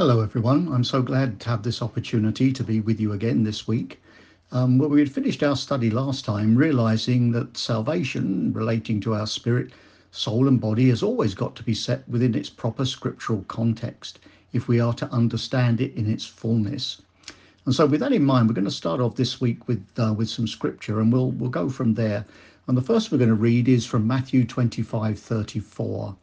Hello, everyone. I'm so glad to have this opportunity to be with you again this week. Um, well, we had finished our study last time, realizing that salvation relating to our spirit, soul, and body has always got to be set within its proper scriptural context if we are to understand it in its fullness. And so, with that in mind, we're going to start off this week with uh, with some scripture, and we'll we'll go from there. And the first we're going to read is from Matthew 25, 34.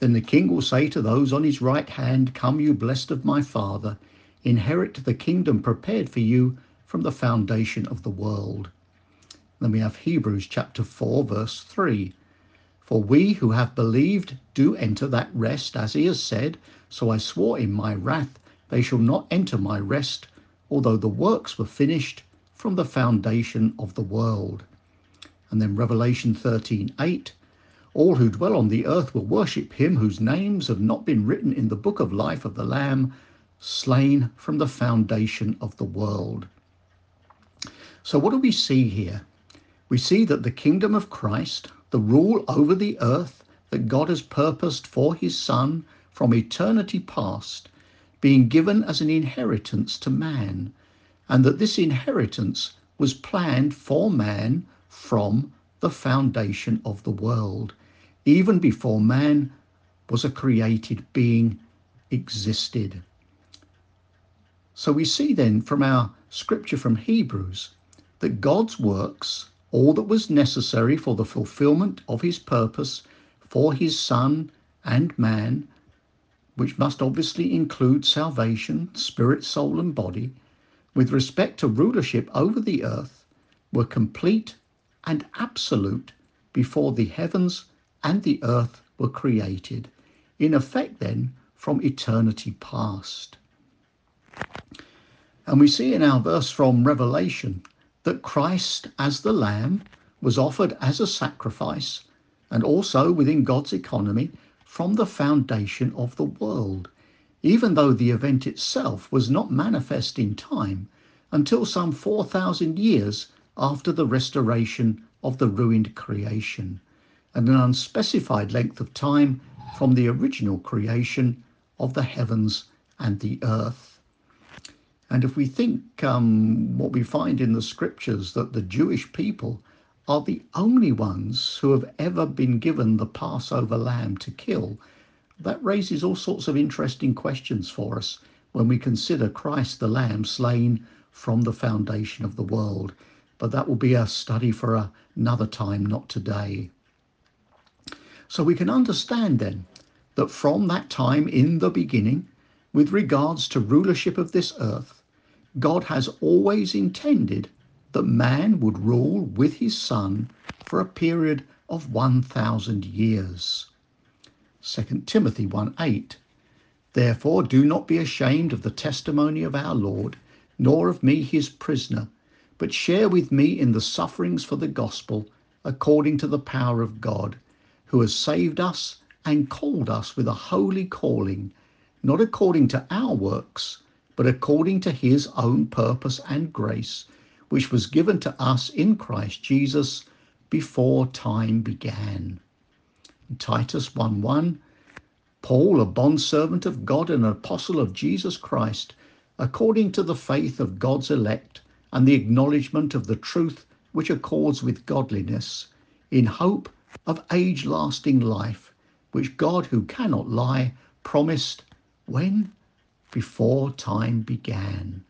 Then the king will say to those on his right hand, Come, you blessed of my Father, inherit the kingdom prepared for you from the foundation of the world. Then we have Hebrews chapter 4, verse 3. For we who have believed do enter that rest, as he has said, So I swore in my wrath, they shall not enter my rest, although the works were finished from the foundation of the world. And then Revelation 13, 8. All who dwell on the earth will worship him whose names have not been written in the book of life of the Lamb, slain from the foundation of the world. So, what do we see here? We see that the kingdom of Christ, the rule over the earth that God has purposed for his Son from eternity past, being given as an inheritance to man, and that this inheritance was planned for man from the foundation of the world even before man was a created being existed. So we see then from our scripture from Hebrews that God's works, all that was necessary for the fulfillment of his purpose for his Son and man, which must obviously include salvation, spirit, soul, and body, with respect to rulership over the earth, were complete and absolute before the heavens and the earth were created, in effect, then, from eternity past. And we see in our verse from Revelation that Christ, as the Lamb, was offered as a sacrifice and also within God's economy from the foundation of the world, even though the event itself was not manifest in time until some 4,000 years after the restoration of the ruined creation and an unspecified length of time from the original creation of the heavens and the earth. And if we think um, what we find in the scriptures that the Jewish people are the only ones who have ever been given the Passover lamb to kill, that raises all sorts of interesting questions for us when we consider Christ the Lamb slain from the foundation of the world. But that will be a study for another time, not today. So we can understand then that from that time in the beginning, with regards to rulership of this earth, God has always intended that man would rule with his son for a period of 1,000 years. 2 Timothy 1 8. Therefore, do not be ashamed of the testimony of our Lord, nor of me his prisoner, but share with me in the sufferings for the gospel according to the power of God who has saved us and called us with a holy calling, not according to our works, but according to his own purpose and grace, which was given to us in Christ Jesus before time began. Titus 1 1 Paul, a bondservant of God and an apostle of Jesus Christ, according to the faith of God's elect and the acknowledgement of the truth which accords with godliness, in hope of age lasting life, which God, who cannot lie, promised when? Before time began.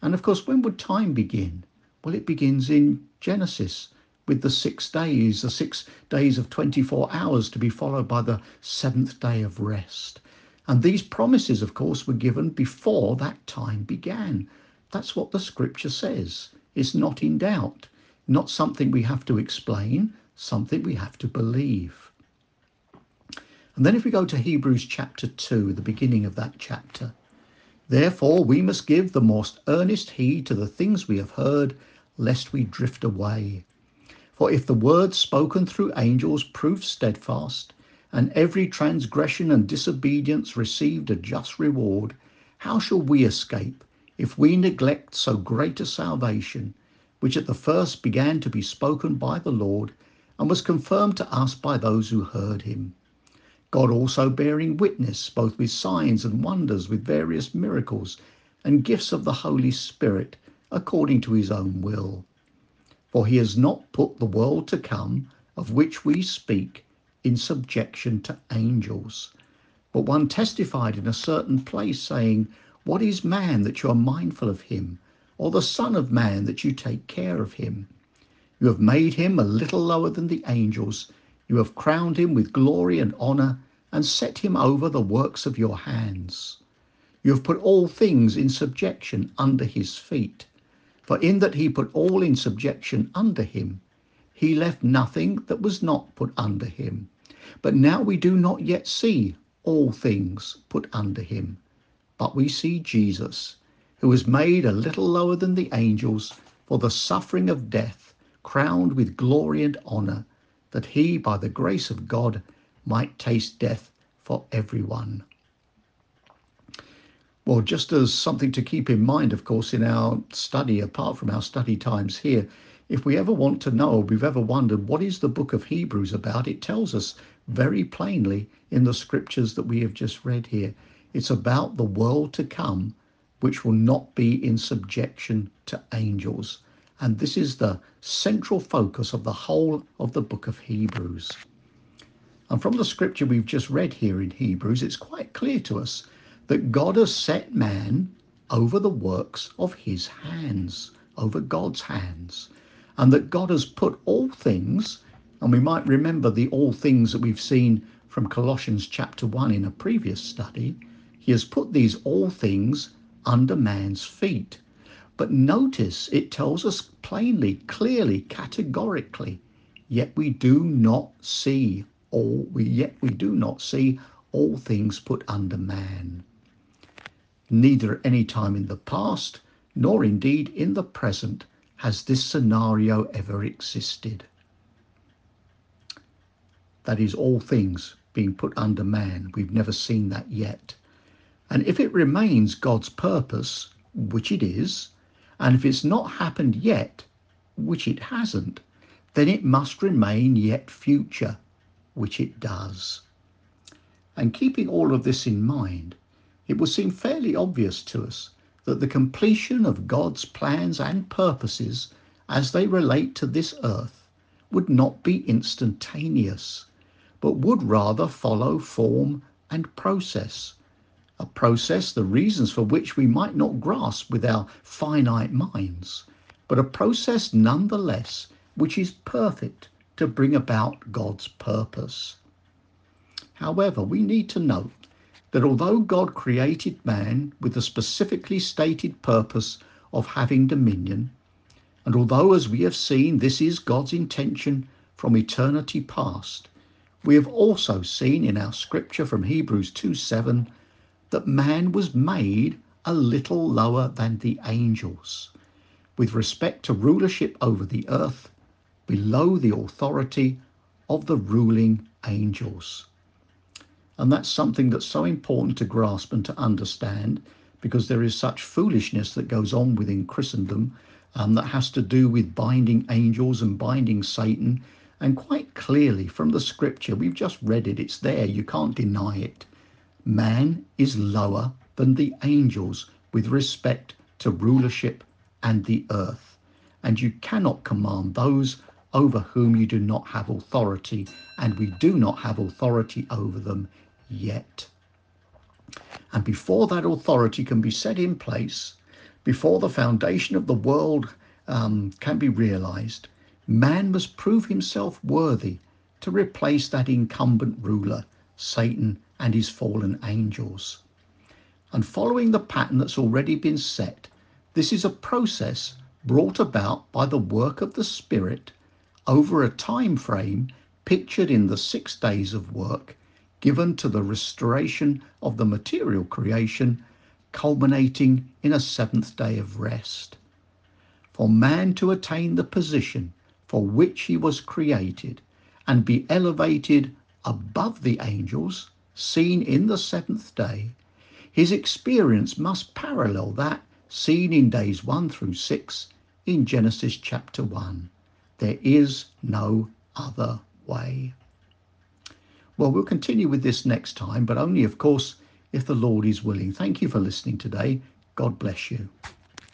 And of course, when would time begin? Well, it begins in Genesis with the six days, the six days of 24 hours to be followed by the seventh day of rest. And these promises, of course, were given before that time began. That's what the scripture says. It's not in doubt, not something we have to explain, something we have to believe. And then if we go to Hebrews chapter 2, the beginning of that chapter, therefore we must give the most earnest heed to the things we have heard, lest we drift away. For if the word spoken through angels proved steadfast, and every transgression and disobedience received a just reward, how shall we escape if we neglect so great a salvation, which at the first began to be spoken by the Lord, and was confirmed to us by those who heard him. God also bearing witness, both with signs and wonders, with various miracles and gifts of the Holy Spirit, according to his own will. For he has not put the world to come, of which we speak, in subjection to angels. But one testified in a certain place, saying, What is man that you are mindful of him, or the Son of Man that you take care of him? You have made him a little lower than the angels. You have crowned him with glory and honour, and set him over the works of your hands. You have put all things in subjection under his feet. For in that he put all in subjection under him, he left nothing that was not put under him. But now we do not yet see all things put under him. But we see Jesus, who was made a little lower than the angels for the suffering of death, crowned with glory and honour, that he, by the grace of God, might taste death for everyone. Well, just as something to keep in mind, of course, in our study, apart from our study times here, if we ever want to know, we've ever wondered what is the book of Hebrews about, it tells us very plainly in the scriptures that we have just read here. It's about the world to come, which will not be in subjection to angels. And this is the central focus of the whole of the book of Hebrews. And from the scripture we've just read here in Hebrews, it's quite clear to us that God has set man over the works of his hands, over God's hands and that God has put all things, and we might remember the all things that we've seen from Colossians chapter 1 in a previous study, he has put these all things under man's feet. But notice it tells us plainly, clearly, categorically, yet we do not see all we yet we do not see all things put under man. Neither at any time in the past, nor indeed in the present, has this scenario ever existed? That is, all things being put under man. We've never seen that yet. And if it remains God's purpose, which it is, and if it's not happened yet, which it hasn't, then it must remain yet future, which it does. And keeping all of this in mind, it will seem fairly obvious to us that the completion of God's plans and purposes as they relate to this earth would not be instantaneous, but would rather follow form and process. A process, the reasons for which we might not grasp with our finite minds, but a process nonetheless which is perfect to bring about God's purpose. However, we need to note that although God created man with the specifically stated purpose of having dominion, and although, as we have seen, this is God's intention from eternity past, we have also seen in our scripture from Hebrews 2 7 that man was made a little lower than the angels with respect to rulership over the earth, below the authority of the ruling angels. And that's something that's so important to grasp and to understand because there is such foolishness that goes on within Christendom um, that has to do with binding angels and binding Satan. And quite clearly from the scripture, we've just read it, it's there, you can't deny it. Man is lower than the angels with respect to rulership and the earth. And you cannot command those over whom you do not have authority, and we do not have authority over them yet. And before that authority can be set in place, before the foundation of the world um, can be realized, man must prove himself worthy to replace that incumbent ruler, Satan and his fallen angels. And following the pattern that's already been set, this is a process brought about by the work of the Spirit over a time frame pictured in the six days of work given to the restoration of the material creation, culminating in a seventh day of rest. For man to attain the position for which he was created and be elevated above the angels seen in the seventh day, his experience must parallel that seen in days 1 through 6 in Genesis chapter 1. There is no other way. Well, we'll continue with this next time, but only, of course, if the Lord is willing. Thank you for listening today. God bless you.